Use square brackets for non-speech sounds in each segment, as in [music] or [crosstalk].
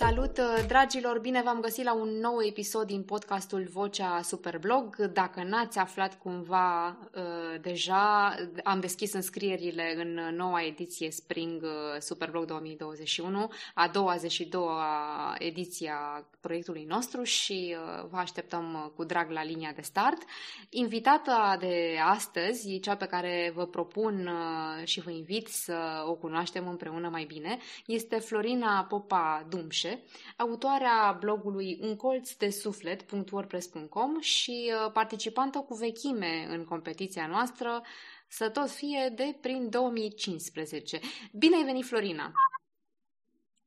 Salut, uh, dragilor! Bine v-am găsit la un nou episod din podcastul Vocea Superblog. Dacă n-ați aflat cumva uh, deja, am deschis înscrierile în noua ediție Spring uh, Superblog 2021, a 22-a ediție a proiectului nostru și vă așteptăm cu drag la linia de start. Invitata de astăzi, cea pe care vă propun și vă invit să o cunoaștem împreună mai bine, este Florina Popa Dumșe, autoarea blogului Un colț de suflet.wordpress.com și uh, participantă cu vechime în competiția noastră să tot fie de prin 2015. Bine ai venit, Florina!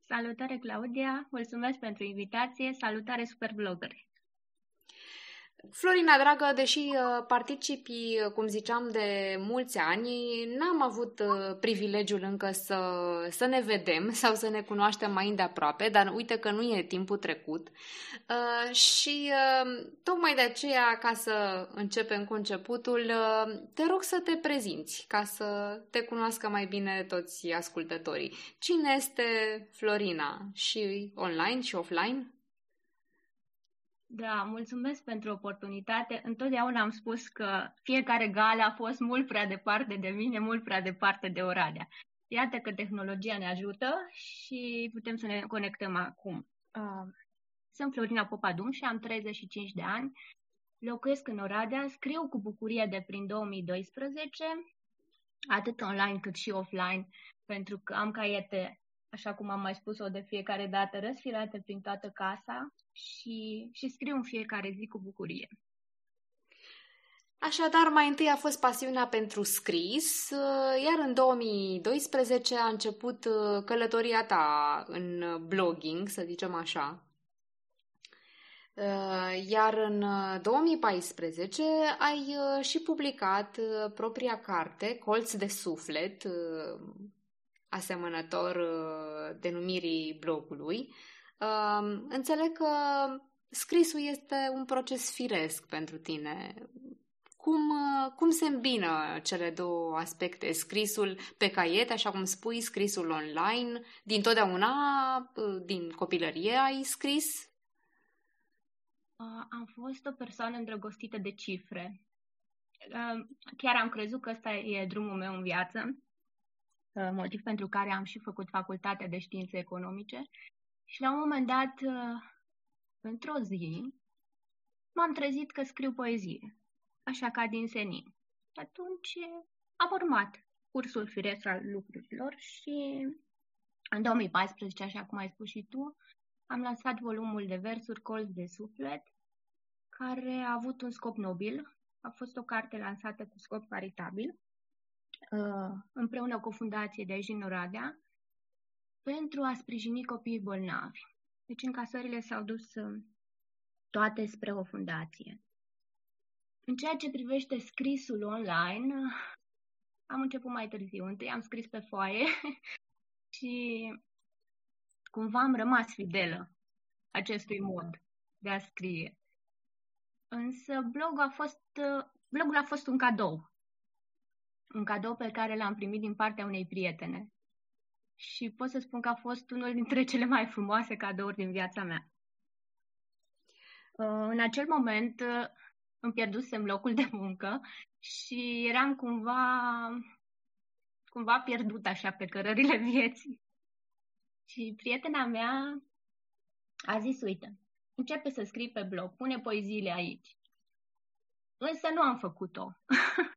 Salutare, Claudia! Mulțumesc pentru invitație! Salutare, superblogări! Florina, dragă, deși uh, participi, uh, cum ziceam, de mulți ani, n-am avut uh, privilegiul încă să, să ne vedem [laughs] sau să ne cunoaștem mai îndeaproape, dar uite că nu e timpul trecut. Și tocmai de aceea, ca să începem cu începutul, te rog să te prezinți, ca să te cunoască mai bine toți ascultătorii. Cine este Florina? Și online și offline? Da, mulțumesc pentru oportunitate. Întotdeauna am spus că fiecare gală a fost mult prea departe de mine, mult prea departe de Oradea. Iată că tehnologia ne ajută și putem să ne conectăm acum. Sunt Florina Popadum și am 35 de ani. Locuiesc în Oradea, scriu cu bucurie de prin 2012, atât online cât și offline, pentru că am caiete așa cum am mai spus-o de fiecare dată, răsfirate prin toată casa și, și scriu în fiecare zi cu bucurie. Așadar, mai întâi a fost pasiunea pentru scris, iar în 2012 a început uh, călătoria ta în blogging, să zicem așa. Uh, iar în 2014 uh, ai și publicat propria carte, Colț de suflet, asemănător uh, denumirii blogului. Um, înțeleg că scrisul este un proces firesc pentru tine. Cum, uh, cum se îmbină cele două aspecte? Scrisul pe caiet, așa cum spui, scrisul online, din totdeauna, uh, din copilărie ai scris? Am fost o persoană îndrăgostită de cifre. Chiar am crezut că ăsta e drumul meu în viață Uh, motiv pentru care am și făcut facultatea de științe economice. Și la un moment dat, uh, într-o zi, m-am trezit că scriu poezie, așa ca din senin. Atunci am urmat cursul firesc al lucrurilor și în 2014, așa cum ai spus și tu, am lansat volumul de versuri Colț de Suflet, care a avut un scop nobil. A fost o carte lansată cu scop caritabil Uh, împreună cu o fundație de aici din Oradea pentru a sprijini copiii bolnavi. Deci încasările s-au dus uh, toate spre o fundație. În ceea ce privește scrisul online, am început mai târziu. Întâi am scris pe foaie [laughs] și cumva am rămas fidelă acestui mod de a scrie. Însă blogul a fost, uh, blogul a fost un cadou un cadou pe care l-am primit din partea unei prietene. Și pot să spun că a fost unul dintre [laughs] cele mai frumoase cadouri din viața mea. Uh, în acel moment uh, îmi pierdusem locul de muncă și eram cumva, cumva pierdut așa pe cărările [laughs] vieții. Și prietena mea a zis, uite, începe să scrii pe blog, pune poeziile aici. Însă nu am făcut-o. [laughs]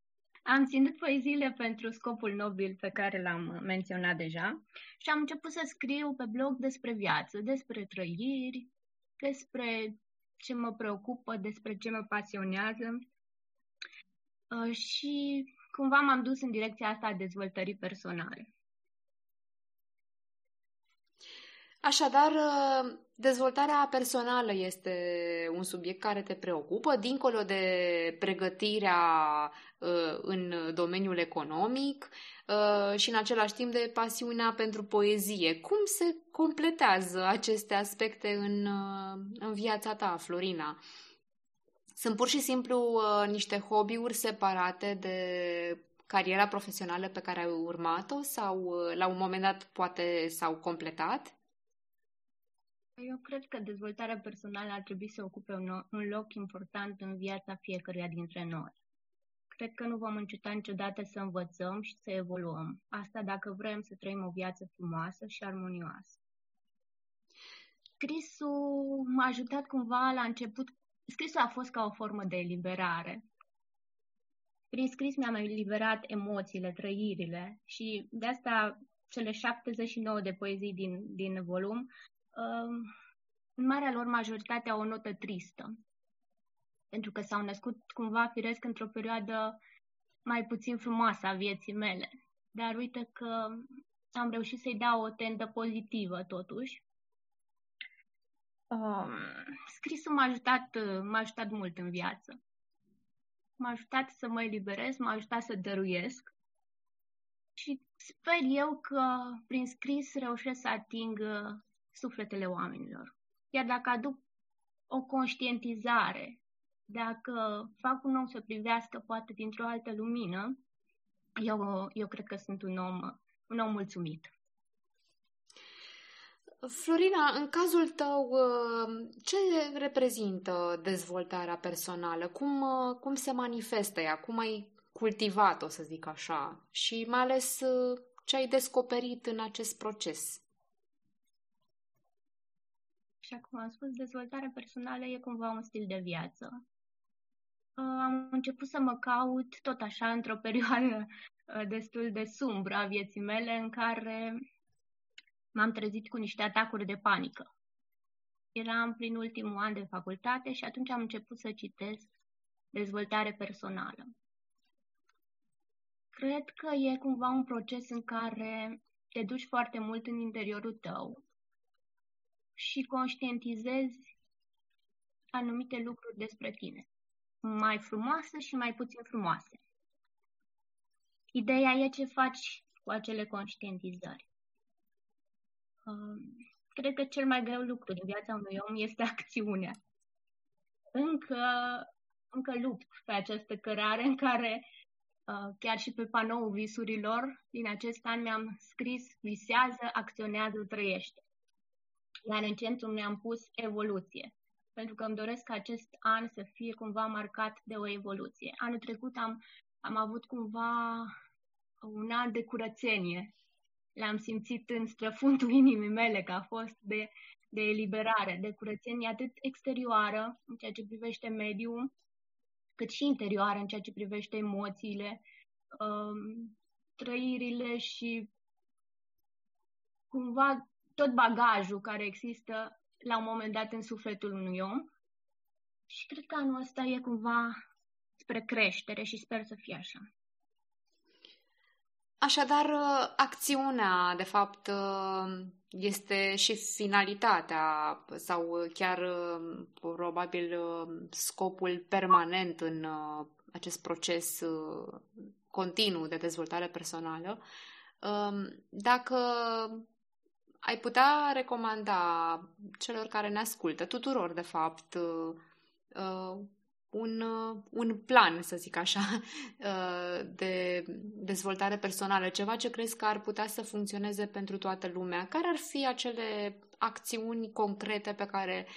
Am ținut poeziile pentru scopul nobil pe care l-am menționat deja și am început să scriu pe blog despre viață, despre trăiri, despre ce mă preocupă, despre ce mă pasionează uh, și cumva m-am dus în direcția asta a dezvoltării personale. Așadar, uh, dezvoltarea personală este un subiect care te preocupă, dincolo de pregătirea uh, în domeniul economic uh, și în același timp de pasiunea pentru poezie. Cum se completează aceste aspecte în, în viața ta, Florina? Sunt pur și simplu niște hobby-uri separate de cariera profesională pe care ai urmat-o sau la un moment dat poate s-au completat? Eu cred că dezvoltarea personală ar trebui să ocupe un, un loc important în viața fiecăruia dintre noi. Cred că nu vom înceta niciodată să învățăm și să evoluăm. Asta dacă vrem să trăim o viață frumoasă și armonioasă. Scrisul m-a ajutat cumva la început. Scrisul a fost ca o formă de eliberare. Prin scris mi-am eliberat emoțiile, trăirile și de asta cele 79 de poezii din, din volum, uh, în marea lor majoritate au o notă tristă pentru că s-au născut cumva firesc într-o perioadă mai puțin frumoasă a vieții mele. Dar uite că am reușit să-i dau o tendă pozitivă, totuși. Um, scrisul m-a ajutat, m-a ajutat mult în viață. M-a ajutat să mă eliberez, m-a ajutat să dăruiesc și sper eu că prin scris reușesc să ating sufletele oamenilor. Iar dacă aduc o conștientizare dacă fac un om să privească poate dintr-o altă lumină, eu, eu cred că sunt un om, un om mulțumit. Florina, în cazul tău, ce reprezintă dezvoltarea personală? Cum, cum se manifestă ea? Cum ai cultivat-o, să zic așa? Și mai ales ce ai descoperit în acest proces? Și cum am spus, dezvoltarea personală e cumva un stil de viață am început să mă caut tot așa într-o [laughs] perioadă uh, destul de sumbră a vieții mele în care m-am trezit cu niște atacuri de panică. Eram prin ultimul an de facultate și atunci am început să citesc dezvoltare personală. Cred că e cumva un proces în care te duci foarte mult în interiorul tău și conștientizezi anumite lucruri despre tine mai frumoase și mai puțin frumoase. Ideea e ce faci cu acele conștientizări. Um, cred că cel mai greu lucru din viața unui om este [laughs] acțiunea. Încă, încă lupt pe această cărare în care uh, chiar și pe panoul visurilor din acest an mi-am scris visează, acționează, trăiește. Iar în centru mi-am pus evoluție pentru că îmi doresc ca acest an să fie cumva marcat de o evoluție. Anul trecut am, am avut cumva un an de curățenie. L-am simțit în străfundul inimii mele că a fost de, de eliberare, de curățenie atât exterioară, în ceea ce privește mediul, cât și interioară, în ceea ce privește emoțiile, um, trăirile și cumva tot bagajul care există la un moment dat în sufletul unui om și cred că anul ăsta e cumva spre creștere și sper să fie așa. Așadar, acțiunea, de fapt, este și finalitatea sau chiar probabil scopul permanent în acest proces continuu de dezvoltare personală. Dacă ai putea recomanda celor care ne ascultă, tuturor, de fapt, uh, uh, un, uh, un plan, să zic așa, [laughs] de dezvoltare personală, ceva ce crezi că ar putea să funcționeze pentru toată lumea? Care ar fi acele acțiuni concrete pe care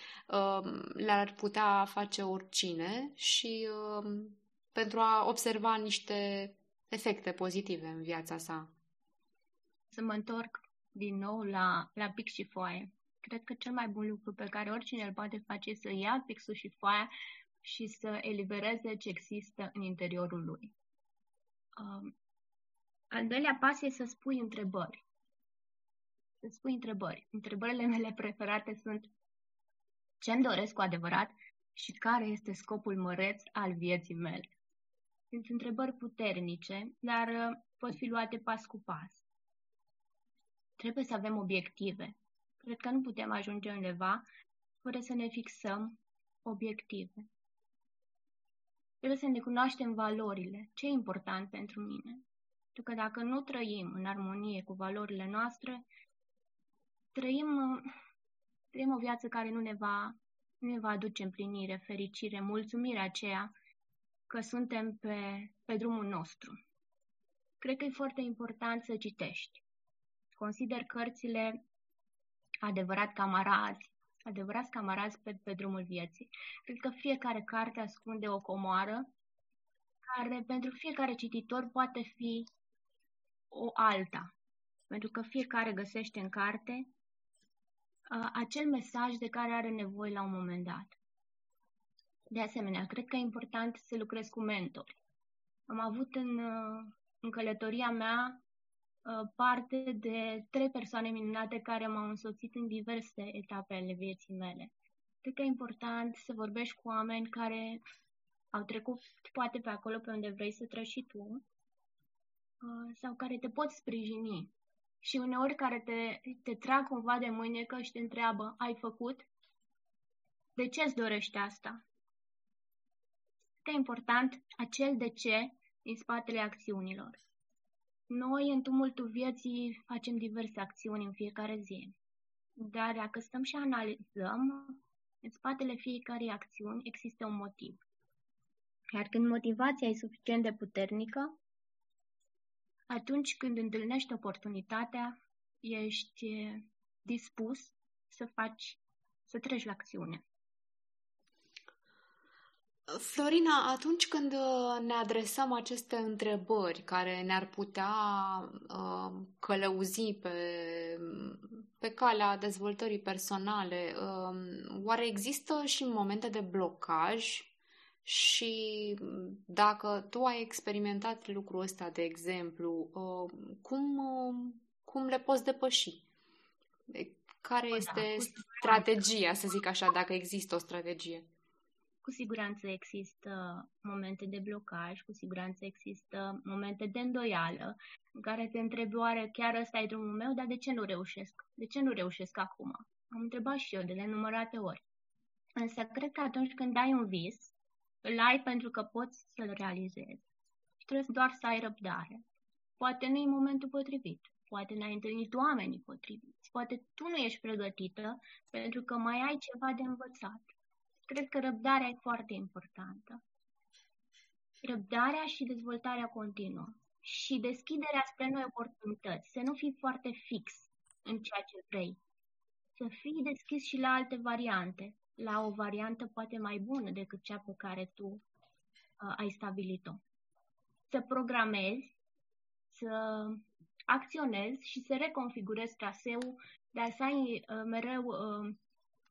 le-ar putea face oricine și pentru a observa niște efecte pozitive în viața sa? Să mă întorc din nou la, la pix și foaie. Cred că cel mai bun lucru pe care oricine îl poate face este să ia pixul și foaia și să elibereze ce există în interiorul lui. Um, al doilea pas e să spui întrebări. Să spui întrebări. Întrebările mele preferate sunt ce îmi doresc cu adevărat și care este scopul măreț al vieții mele. Sunt întrebări puternice, dar uh, pot fi luate pas cu pas. Trebuie să avem obiective. Cred că nu putem ajunge undeva fără să ne fixăm obiective. Trebuie să ne cunoaștem valorile. Ce e important pentru mine? Pentru că dacă nu trăim în armonie cu valorile noastre, trăim, trăim o viață care nu ne va, nu ne va aduce împlinire, fericire, mulțumirea aceea că suntem pe, pe drumul nostru. Cred că e foarte important să citești consider cărțile adevărat camarazi adevărați camarazi pe, pe drumul vieții. Cred că fiecare carte ascunde o comoară care pentru fiecare cititor poate fi o alta. Pentru că fiecare găsește în carte uh, acel mesaj de care are nevoie la un moment dat. De asemenea, cred că e important să lucrez cu mentori. Am avut în, uh, în călătoria mea uh, parte de trei persoane minunate care m-au însoțit în diverse etape ale vieții mele. Cred că e important să vorbești cu oameni care au trecut poate pe acolo pe unde vrei să treci și tu uh, sau care te pot sprijini și uneori care te, te trag cumva de mânecă și te întreabă, ai făcut? De ce îți dorești asta? Este important acel de ce din spatele acțiunilor. Noi, în tumultul vieții, facem diverse acțiuni în fiecare zi. Dar dacă stăm și analizăm, în spatele fiecarei acțiuni există un motiv. Iar când motivația e suficient de puternică, atunci când întâlnești oportunitatea, ești dispus să faci, să treci la acțiune. Florina, atunci când uh, ne adresăm aceste întrebări care ne-ar putea uh, călăuzi pe, pe calea dezvoltării personale, uh, oare există și momente de blocaj și dacă tu ai experimentat lucrul ăsta, de exemplu, uh, cum, uh, cum le poți depăși? Care da, este strategia, să zic așa, dacă există o strategie? Cu siguranță există momente de blocaj, cu siguranță există momente de îndoială în care te întrebi oare chiar ăsta e drumul meu, dar de ce nu reușesc? De ce nu reușesc acum? Am întrebat și eu de nenumărate ori. Însă cred că atunci când ai un vis, îl ai pentru că poți să-l realizezi. Și trebuie doar să ai răbdare. Poate nu e momentul potrivit, poate n-ai întâlnit oamenii potriviți, poate tu nu ești pregătită pentru că mai ai ceva de învățat. Cred că răbdarea e foarte importantă. Răbdarea și dezvoltarea continuă și deschiderea spre noi oportunități, să nu fii foarte fix în ceea ce vrei, să fii deschis și la alte variante, la o variantă poate mai bună decât cea pe care tu uh, ai stabilit-o. Să programezi, să acționezi și să reconfigurezi traseul, dar să ai uh, mereu uh,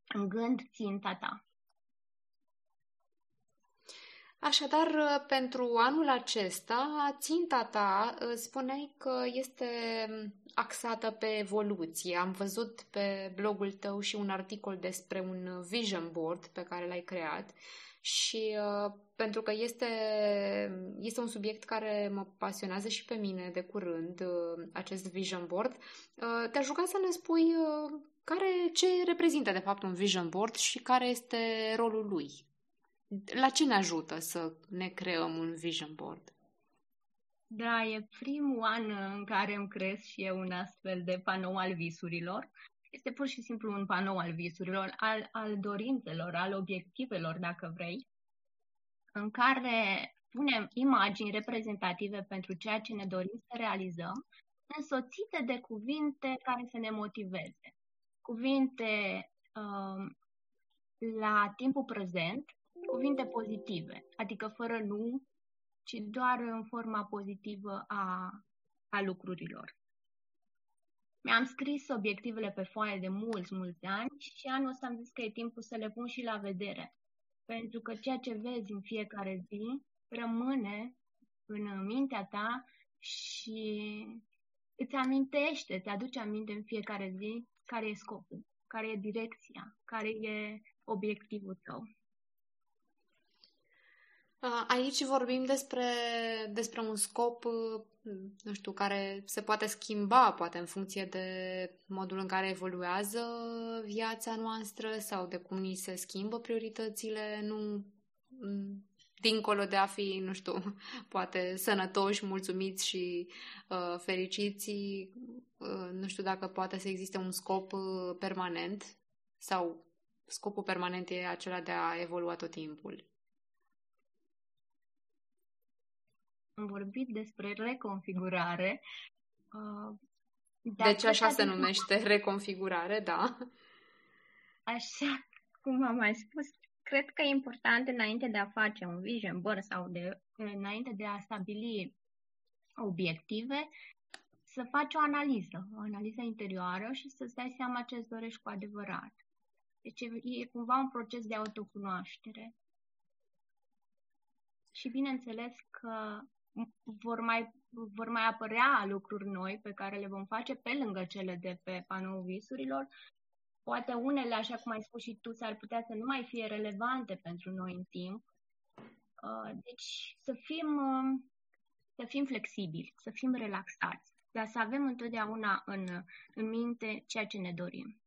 în gând ținta ta. Așadar, pentru anul acesta, ținta ta spuneai că este axată pe evoluție. Am văzut pe blogul tău și un articol despre un vision board pe care l-ai creat și uh, pentru că este, este un subiect care mă pasionează și pe mine de curând, uh, acest vision board, uh, te-aș ruga să ne spui uh, care, ce reprezintă de fapt un vision board și care este rolul lui. La ce ne ajută să ne creăm un vision board? Da, e primul an în care îmi creez și eu un astfel de panou al visurilor. Este pur și simplu un panou al visurilor, al, al dorințelor, al obiectivelor, dacă vrei, în care punem imagini reprezentative pentru ceea ce ne dorim să realizăm, însoțite de cuvinte care să ne motiveze. Cuvinte uh, la timpul prezent, cuvinte pozitive, adică fără nu, ci doar în forma pozitivă a, a lucrurilor. Mi-am scris obiectivele pe foaie de mulți, mulți ani și anul ăsta am zis că e timpul să le pun și la vedere. Pentru că ceea ce vezi în fiecare zi rămâne în mintea ta și îți amintește, îți aduce aminte în fiecare zi care e scopul, care e direcția, care e obiectivul tău. Aici vorbim despre, despre un scop, nu știu, care se poate schimba, poate în funcție de modul în care evoluează viața noastră sau de cum ni se schimbă prioritățile, nu dincolo de a fi, nu știu, [laughs] poate sănătoși, mulțumiți și uh, fericiți, uh, nu știu dacă poate să existe un scop uh, permanent sau scopul permanent e acela de a evolua tot timpul. am vorbit despre reconfigurare. Uh, deci așa se numește, reconfigurare, da. așa cum am mai spus, cred că e important înainte de a face un vision board sau de, înainte de a stabili obiective, să faci o analiză, o analiză interioară și să-ți dai seama ce îți dorești cu adevărat. Deci e cumva un proces de autocunoaștere. Și bineînțeles că vor mai, vor mai apărea lucruri noi pe care le vom face pe lângă cele de pe panoul visurilor. Poate unele, așa cum ai spus și tu, s-ar putea să nu mai fie relevante pentru noi în timp. Uh, deci să fim, uh, să fim flexibili, să fim relaxați, dar să avem întotdeauna în, în minte ceea ce ne dorim.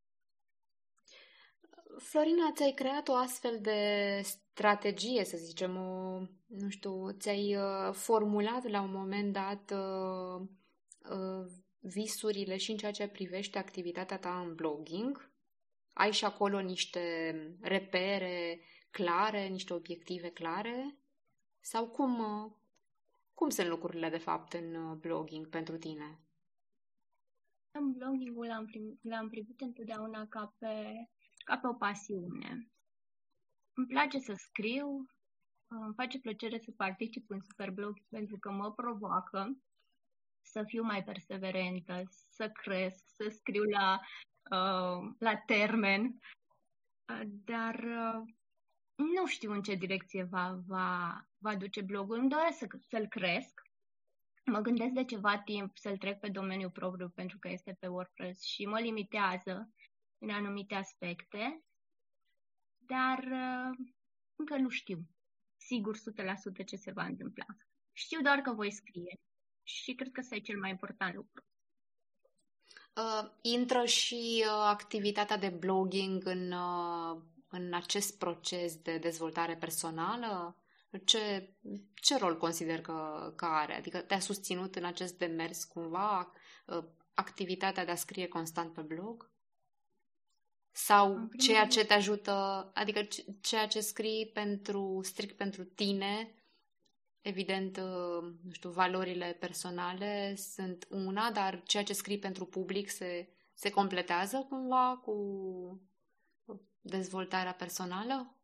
Florina, ți-ai creat o astfel de strategie, să zicem, o, nu știu, ți-ai uh, formulat la un moment dat uh, uh, visurile și în ceea ce privește activitatea ta în blogging? Ai și acolo niște repere clare, niște obiective clare? Sau cum, uh, cum sunt lucrurile de fapt în uh, blogging pentru tine? În blogging l-am, primit, l-am privit întotdeauna ca pe ca pe o pasiune. Îmi place să scriu, îmi face plăcere să particip în Superblog pentru că mă provoacă să fiu mai perseverentă, să cresc, să scriu la, uh, la termen, uh, dar uh, nu știu în ce direcție va, va, va duce blogul. Îmi doresc să, să-l cresc. Mă gândesc de ceva timp să-l trec pe domeniul propriu pentru că este pe WordPress și mă limitează în anumite aspecte, dar uh, încă nu știu sigur 100% ce se va întâmpla. Știu doar că voi scrie și cred că ăsta e cel mai important lucru. Uh, intră și uh, activitatea de blogging în, uh, în acest proces de dezvoltare personală? Ce, ce rol consider că, că are? Adică te-a susținut în acest demers cumva uh, activitatea de a scrie constant pe blog? Sau ceea ce te ajută, adică ceea ce scrii pentru, strict pentru tine, evident, uh, nu știu, valorile personale sunt una, dar ceea ce scrii pentru public se, se completează cumva cu dezvoltarea personală?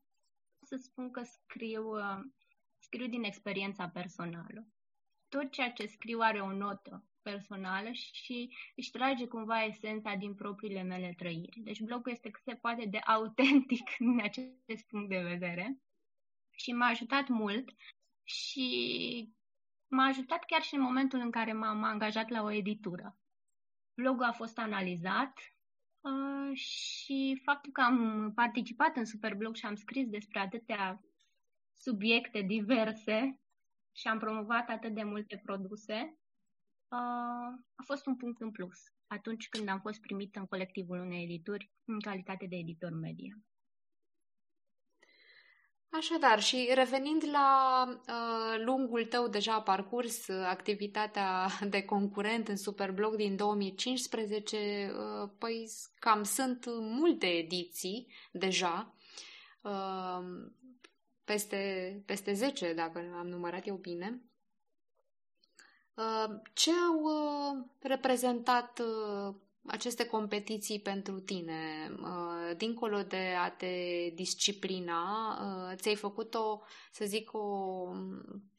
Să spun că scriu, uh, scriu din experiența personală. Tot ceea ce scriu are o notă personală și își trage cumva esența din propriile mele trăiri. Deci blogul este cât se poate de autentic [laughs] din acest punct de vedere și m-a ajutat mult și m-a ajutat chiar și în momentul în care m-am angajat la o editură. Blogul a fost analizat uh, și faptul că am participat în Superblog și am scris despre atâtea subiecte diverse și am promovat atât de multe produse, a fost un punct în plus atunci când am fost primit în colectivul unei edituri în calitate de editor media. Așadar, și revenind la uh, lungul tău deja parcurs, activitatea [laughs] de concurent în Superblog din 2015, uh, păi cam sunt multe ediții deja, uh, peste, peste 10, dacă am numărat eu bine. Uh, ce au uh, reprezentat uh, aceste competiții pentru tine? Dincolo de a te disciplina, ți-ai făcut o, să zic, o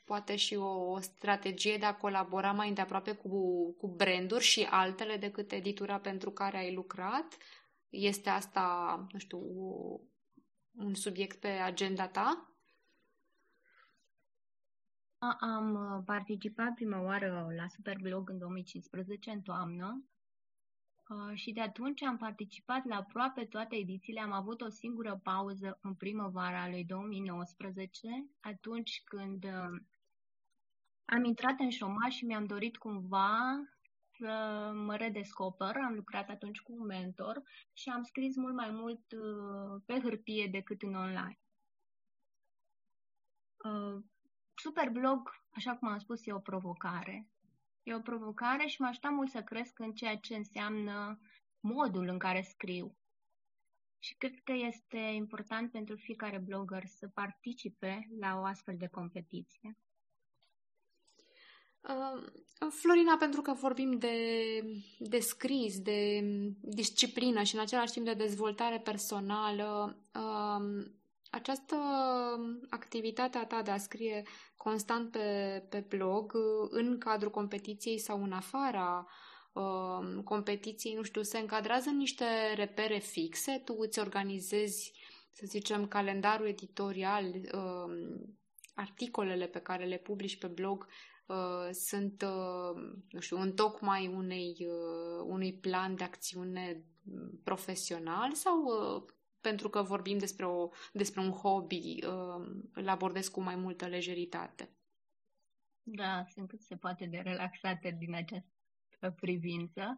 poate și o, o strategie de a colabora mai îndeaproape cu, cu branduri și altele decât editura pentru care ai lucrat? Este asta, nu știu, un subiect pe agenda ta? Am uh, participat prima oară la Superblog în 2015, în toamnă, uh, și de atunci am participat la aproape toate edițiile. Am avut o singură pauză în primăvara lui 2019, atunci când uh, am intrat în șomaj și mi-am dorit cumva să mă redescoper. Am lucrat atunci cu un mentor și am scris mult mai mult pe hârtie decât în online Superblog, așa cum am spus, e o provocare. E o provocare și mă ajută mult să cresc în ceea ce înseamnă modul în care scriu. Și cred că este important pentru fiecare blogger să participe la o astfel de competiție. Florina, pentru că vorbim de, de scris, de disciplină și în același timp de dezvoltare personală, această activitate a ta de a scrie constant pe, pe blog, în cadrul competiției sau în afara uh, competiției, nu știu, se încadrează în niște repere fixe? Tu îți organizezi, să zicem, calendarul editorial, uh, articolele pe care le publici pe blog uh, sunt, uh, nu știu, în tocmai unei, uh, unui plan de acțiune profesional sau uh, pentru că vorbim despre, o, despre un hobby, uh, îl abordez cu mai multă lejeritate. Da, sunt cât se poate de relaxate din această privință.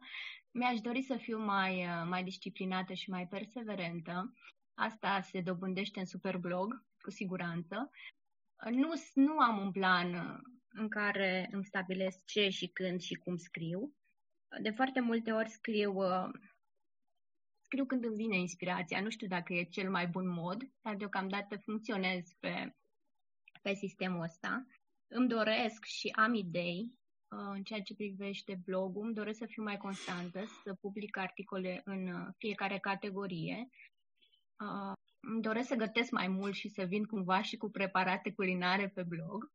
Mi-aș dori să fiu mai, uh, mai disciplinată și mai perseverentă. Asta se dobândește în Superblog, cu siguranță. Nu, nu am un plan uh, în care îmi stabilesc ce și când și cum scriu. De foarte multe ori scriu scriu când îmi vine inspirația. Nu știu dacă e cel mai bun mod, dar deocamdată funcționez pe, pe sistemul ăsta. Îmi doresc și am idei uh, în ceea ce privește blogul. Îmi doresc să fiu mai constantă, să public articole în uh, fiecare categorie. Uh, îmi doresc să gătesc mai mult și să vin cumva și cu preparate culinare pe blog,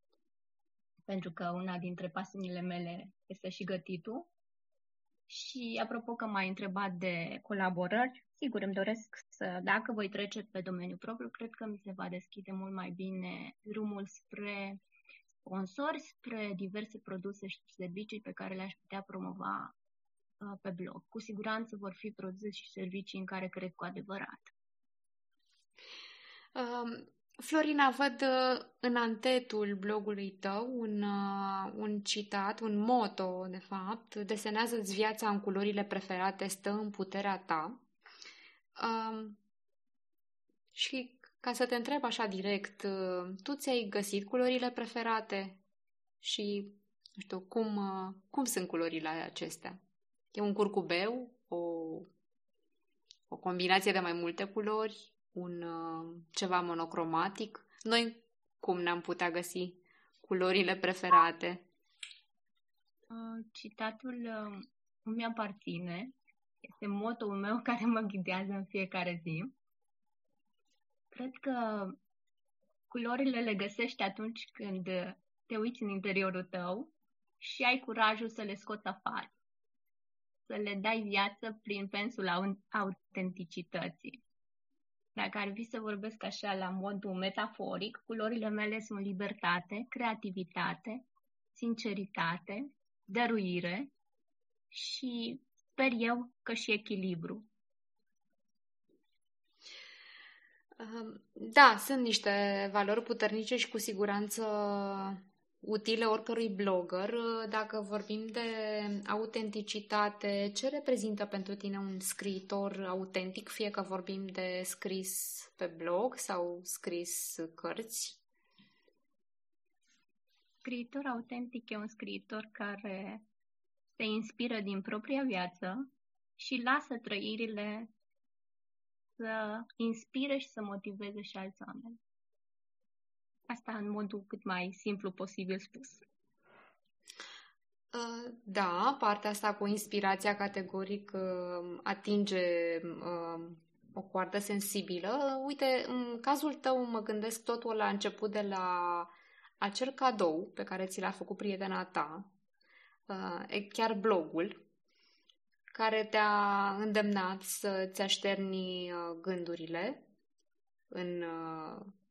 pentru că una dintre pasiunile mele este și gătitul. Și apropo că m-ai întrebat de colaborări, sigur îmi doresc să, dacă voi trece pe domeniul propriu, cred că mi se va deschide mult mai bine drumul spre sponsori, spre diverse produse și servicii pe care le-aș putea promova uh, pe blog. Cu siguranță vor fi produse și servicii în care cred cu adevărat. Um, Florina, văd uh, în antetul blogului tău un, uh, un citat, un moto, de fapt. Desenează-ți viața în culorile preferate, stă în puterea ta. Um, și ca să te întreb așa direct, uh, tu ți-ai găsit culorile preferate? Și, nu știu, cum, cum sunt culorile acestea? E un curcubeu? O, o combinație de mai multe culori? Un uh, ceva monocromatic. Noi cum ne-am putea găsi culorile preferate? Uh, citatul uh, îmi aparține. Este motoul meu [laughs] care mă ghidează în fiecare zi. Cred că culorile le găsești atunci când te uiți în interiorul tău și ai curajul să le scoți afară. Să le dai viață prin pensul autenticității. Dacă ar fi să vorbesc așa la modul metaforic, culorile mele sunt libertate, creativitate, sinceritate, dăruire și sper eu că și echilibru. Da, sunt niște valori puternice și cu siguranță utile oricărui blogger. Dacă vorbim de autenticitate, ce reprezintă pentru tine un scriitor autentic, fie că vorbim de scris pe blog sau scris cărți? Scriitor autentic e un scriitor care se inspiră din propria viață și lasă trăirile să inspire și să motiveze și alți oameni. Asta în modul cât mai simplu posibil spus. Uh, da, partea asta cu inspirația categoric uh, atinge uh, o coardă sensibilă. Uite, în cazul tău mă gândesc totul la început de la acel cadou pe care ți l-a făcut prietena ta, chiar blogul, care te-a îndemnat să-ți așterni gândurile în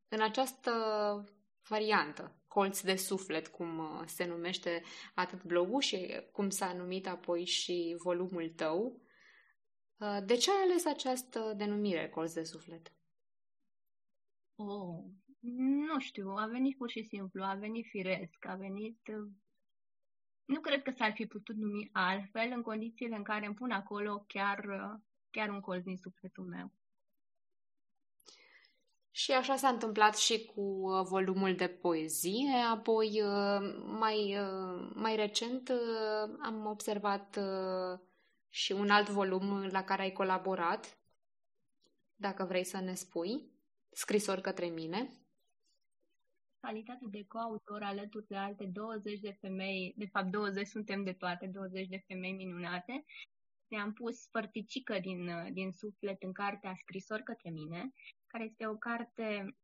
în această variantă, colț de suflet, cum uh, se numește atât blogul și cum s-a numit apoi și volumul tău, uh, de ce ai ales această denumire, colț de suflet? Oh, nu știu, a venit pur și simplu, a venit firesc, a venit... Uh, nu cred că s-ar fi putut numi altfel în condițiile în care îmi pun acolo chiar, chiar un colț din sufletul meu. Și așa s-a întâmplat și cu uh, volumul de poezie. Apoi, uh, mai, uh, mai recent, am observat și un alt volum la care ai colaborat, dacă vrei să ne spui, scrisori către mine. calitate de coautor alături de alte 20 de femei, de fapt 20 suntem de toate, 20 de femei minunate, ne-am pus părticică din, din suflet în cartea Scrisori către mine, care este o carte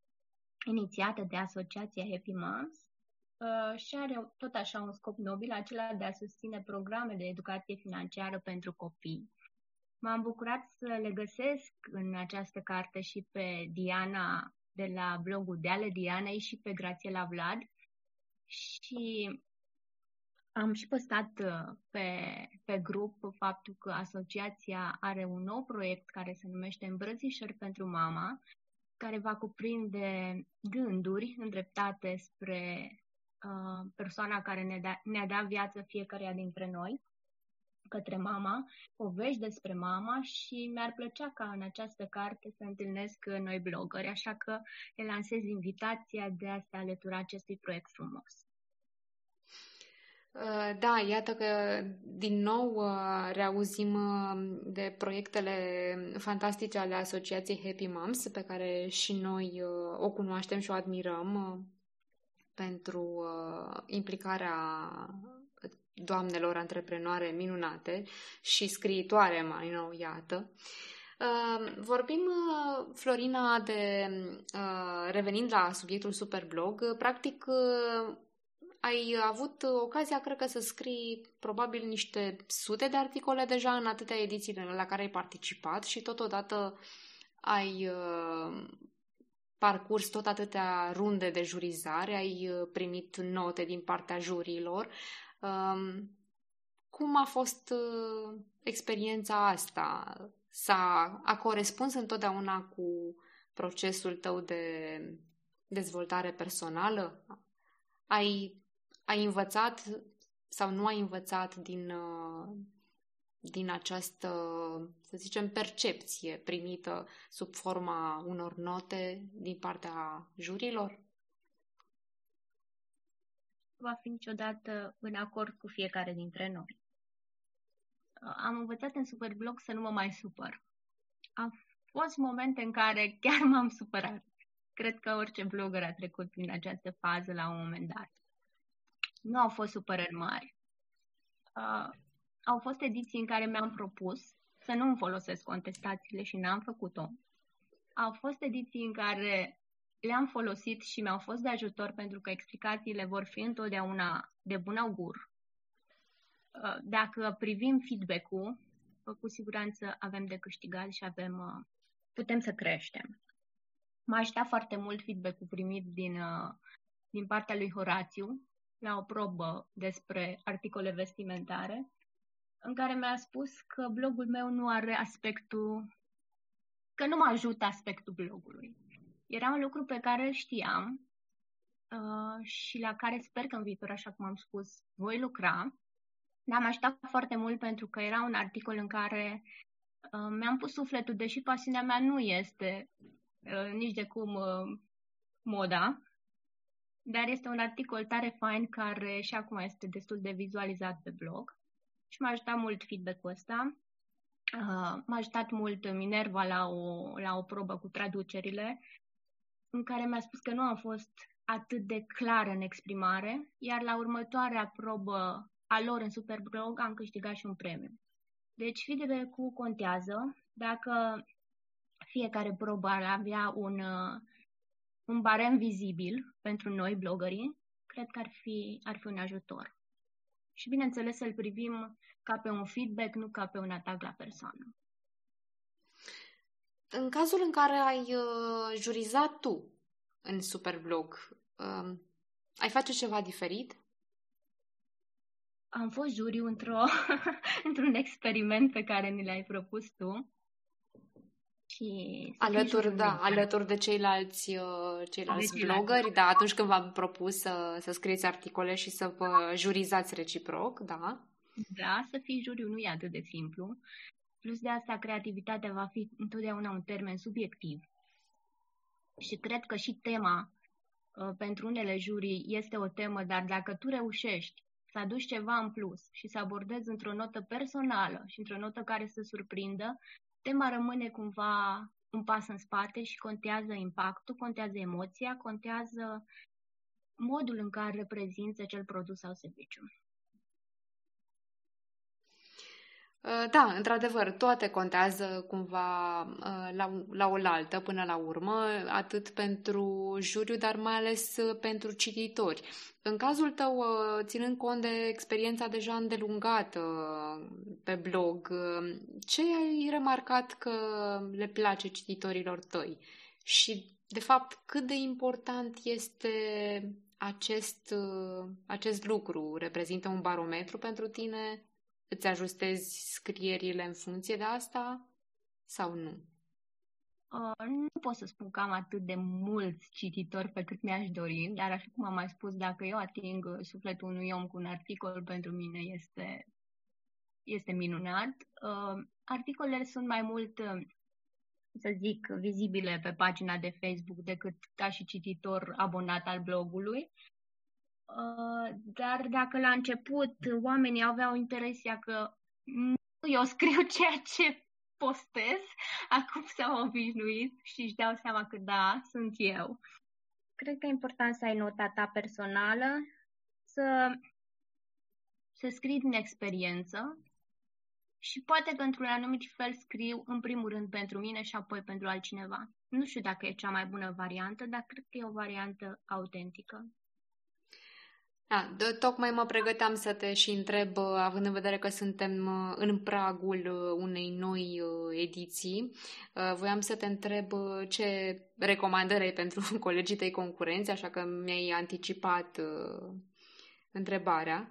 inițiată de Asociația Happy Moms uh, și are tot așa un scop nobil, acela de a susține programe de educație financiară pentru copii. M-am bucurat să le găsesc în această carte și pe Diana de la blogul de ale Dianei și pe Grațiela Vlad și am și postat uh, pe, pe grup faptul că asociația are un nou proiect care se numește Îmbrățișări pentru Mama, care va cuprinde gânduri îndreptate spre uh, persoana care ne da, ne-a dat viață fiecare dintre noi, către mama, povești despre mama și mi-ar plăcea ca în această carte să întâlnesc noi blogări, așa că le lansez invitația de a se alătura acestui proiect frumos. Uh, da, iată că din nou uh, reauzim uh, de proiectele fantastice ale Asociației Happy Moms, pe care și noi o cunoaștem și o admirăm pentru implicarea doamnelor antreprenoare minunate și scriitoare mai nou, iată. Vorbim, Florina, de revenind la subiectul Superblog, practic ai avut ocazia, cred că, să scrii probabil niște sute de articole deja în atâtea ediții la care ai participat și totodată ai uh, parcurs tot atâtea runde de jurizare, ai uh, primit note din partea jurilor. Um, cum a fost uh, experiența asta? S-a, a corespuns întotdeauna cu procesul tău de dezvoltare personală? Ai ai învățat sau nu ai învățat din, uh, din această, să zicem, percepție primită sub forma unor note din partea jurilor? Va fi niciodată în acord cu fiecare dintre noi. Am învățat în Superblog să nu mă mai supăr. Am fost momente în care chiar m-am supărat. Cred că orice blogger a trecut prin această fază la un moment dat nu au fost supărări mari. Uh, au fost ediții în care mi-am propus să nu îmi folosesc contestațiile și n-am făcut-o. Au fost ediții în care le-am folosit și mi-au fost de ajutor pentru că explicațiile vor fi întotdeauna de bun augur. Uh, dacă privim feedback-ul, uh, cu siguranță avem de câștigat și avem, uh, putem să creștem. M-a ajutat foarte mult feedback-ul primit din, din partea lui Horațiu, la o probă despre articole vestimentare, în care mi-a spus că blogul meu nu are aspectul, că nu mă ajută aspectul blogului. Era un lucru pe care îl știam uh, și la care sper că în viitor, așa cum am spus, voi lucra. Dar m-a ajutat foarte mult pentru că era un articol în care uh, mi-am pus sufletul, deși pasiunea mea nu este uh, nici de cum uh, moda, dar este un articol tare fain care și acum este destul de vizualizat pe blog și m-a ajutat mult feedback-ul ăsta. Uh, m-a ajutat mult Minerva la o, la o probă cu traducerile, în care mi-a spus că nu am fost atât de clară în exprimare, iar la următoarea probă a lor în Superblog am câștigat și un premiu. Deci feedback-ul contează. Dacă fiecare probă ar avea un, uh, un barem vizibil pentru noi, blogării, cred că ar fi, ar fi un ajutor. Și bineînțeles să-l privim ca pe un feedback, nu ca pe un atac la persoană. În cazul în care ai uh, jurizat tu în Superblog, uh, ai face ceva diferit? Am fost juriu într-o, [laughs] într-un experiment pe care ni l-ai propus tu și alături, da, alături de ceilalți, uh, ceilalți blogări, da, atunci când v-am propus să, să scrieți articole și să vă jurizați reciproc, da? Da, să fii juriu nu e atât de simplu. Plus de asta, creativitatea va fi întotdeauna un termen subiectiv. Și cred că și tema uh, pentru unele jurii este o temă, dar dacă tu reușești să aduci ceva în plus și să abordezi într-o notă personală și într-o notă care să surprindă, tema rămâne cumva un pas în spate și contează impactul, contează emoția, contează modul în care reprezinți acel produs sau serviciu. Da, într-adevăr, toate contează cumva uh, la, la oaltă până la urmă, atât pentru juriu, dar mai ales uh, pentru cititori. În cazul tău, ținând cont de experiența deja îndelungată pe blog, ce ai remarcat că le place cititorilor tăi? Și, de fapt, cât de important este acest, acest lucru? Reprezintă un barometru pentru tine? Îți ajustezi scrierile în funcție de asta sau nu? Uh, nu pot să spun că am atât de mulți cititori pe cât mi-aș dori, dar așa cum am mai spus, dacă eu ating sufletul unui om cu un articol, pentru mine este, este minunat. Uh, articolele sunt mai mult, uh, să zic, vizibile pe pagina de Facebook decât ca și cititor abonat al blogului. Uh, dar dacă la început oamenii aveau impresia că nu eu scriu [laughs] ceea ce postez, acum s-au obișnuit și își dau seama că da, sunt eu. Cred că e important să ai nota ta personală, să, să scrii din experiență și poate că într-un anumit fel scriu în primul rând pentru mine și apoi pentru altcineva. Nu știu dacă e cea mai bună variantă, dar cred că e o variantă autentică. Da, de, tocmai mă pregăteam să te și întreb, uh, având în vedere că suntem uh, în pragul uh, unei noi ediții, voiam să te întreb ce recomandări ai pentru [laughs] colegii tăi concurenți, așa că mi-ai anticipat întrebarea.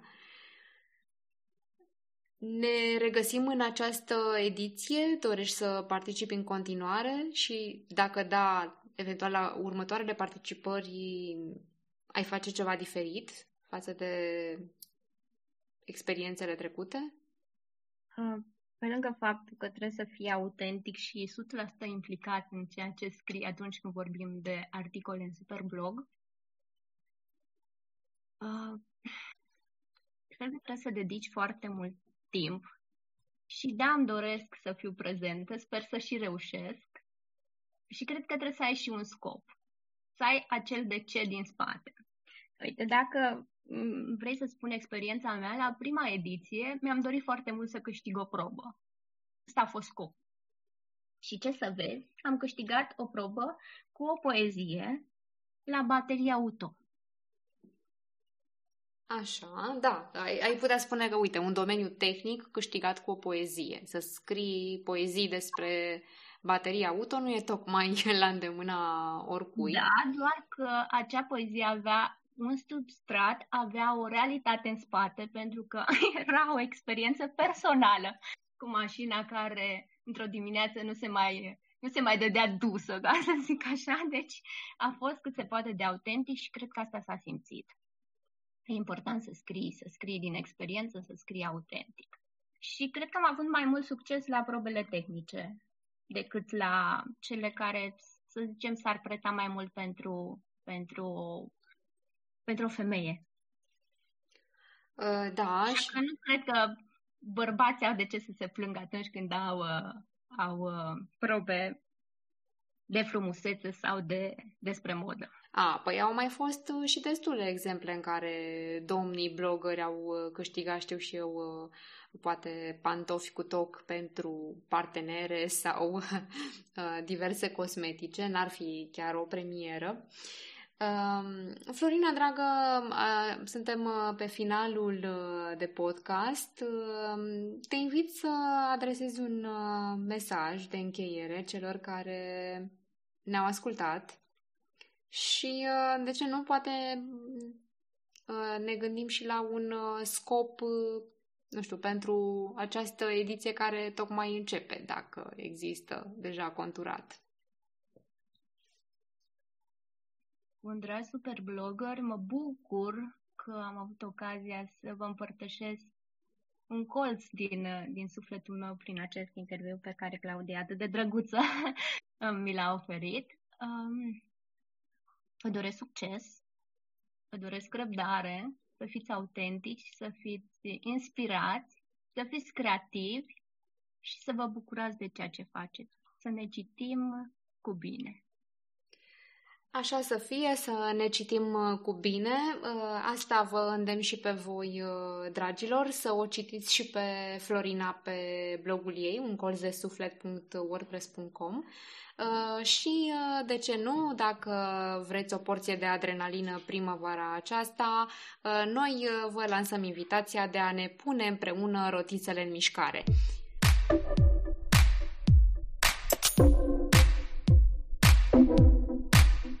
Ne regăsim în această ediție? Dorești să participi în continuare? Și dacă da, eventual la următoarele participări ai face ceva diferit? Față de experiențele trecute? Pe lângă faptul că trebuie să fii autentic și 100% implicat în ceea ce scrii atunci când vorbim de articole în Superblog, cred că trebuie să dedici foarte mult timp și da, îmi doresc să fiu prezentă, sper să și reușesc și cred că trebuie să ai și un scop, să ai acel de ce din spate. Uite, dacă Mm, vrei să spun experiența mea, la prima ediție mi-am dorit foarte mult să câștig o probă. Asta a fost scop. Și ce să vezi, am câștigat o probă cu o poezie la bateria auto. Așa, da. Ai, ai putea spune că, uite, un domeniu tehnic câștigat cu o poezie. Să scrii poezii despre bateria auto nu e tocmai [laughs] la îndemâna oricui. Da, doar că acea poezie avea un substrat avea o realitate în spate pentru că [laughs] era o experiență personală cu mașina care într-o dimineață nu se mai nu se mai dădea dusă, ca să zic așa, deci a fost cât se poate de autentic și cred că asta s-a simțit. E important să scrii, să scrii din experiență, să scrii autentic. Și cred că am avut mai mult succes la probele tehnice decât la cele care, să zicem, s-ar preta mai mult pentru, pentru pentru o femeie. Uh, da. Așa și... că nu cred că bărbații au de ce să se plângă atunci când au, uh, au uh, probe de frumusețe sau de, despre modă. A, păi au mai fost uh, și destule exemple în care domnii blogări au uh, câștigat, știu și eu, uh, poate pantofi cu toc pentru partenere [laughs] sau diverse cosmetice, n-ar fi chiar o premieră. Uh, Florina, dragă, suntem pe finalul de podcast. Te invit să adresezi un mesaj de încheiere celor care ne-au ascultat și, de ce nu, poate ne gândim și la un scop, nu știu, pentru această ediție care tocmai începe, dacă există deja conturat. Un drag super blogger, mă bucur că am avut ocazia să vă împărtășesc un colț din, din sufletul meu prin acest interviu pe care Claudia atât de drăguță [laughs] mi l-a oferit. Um, vă doresc succes, vă doresc răbdare, să fiți autentici, să fiți inspirați, să fiți creativi și să vă bucurați de ceea ce faceți. Să ne citim cu bine. Așa să fie, să ne citim uh, cu bine. Uh, asta vă îndemn și pe voi, uh, dragilor, să o citiți și pe Florina pe blogul ei, uncolzesuflet.wordpress.com și, de ce nu, dacă vreți o porție de adrenalină primăvara aceasta, noi vă lansăm invitația de a ne pune împreună rotițele în mișcare.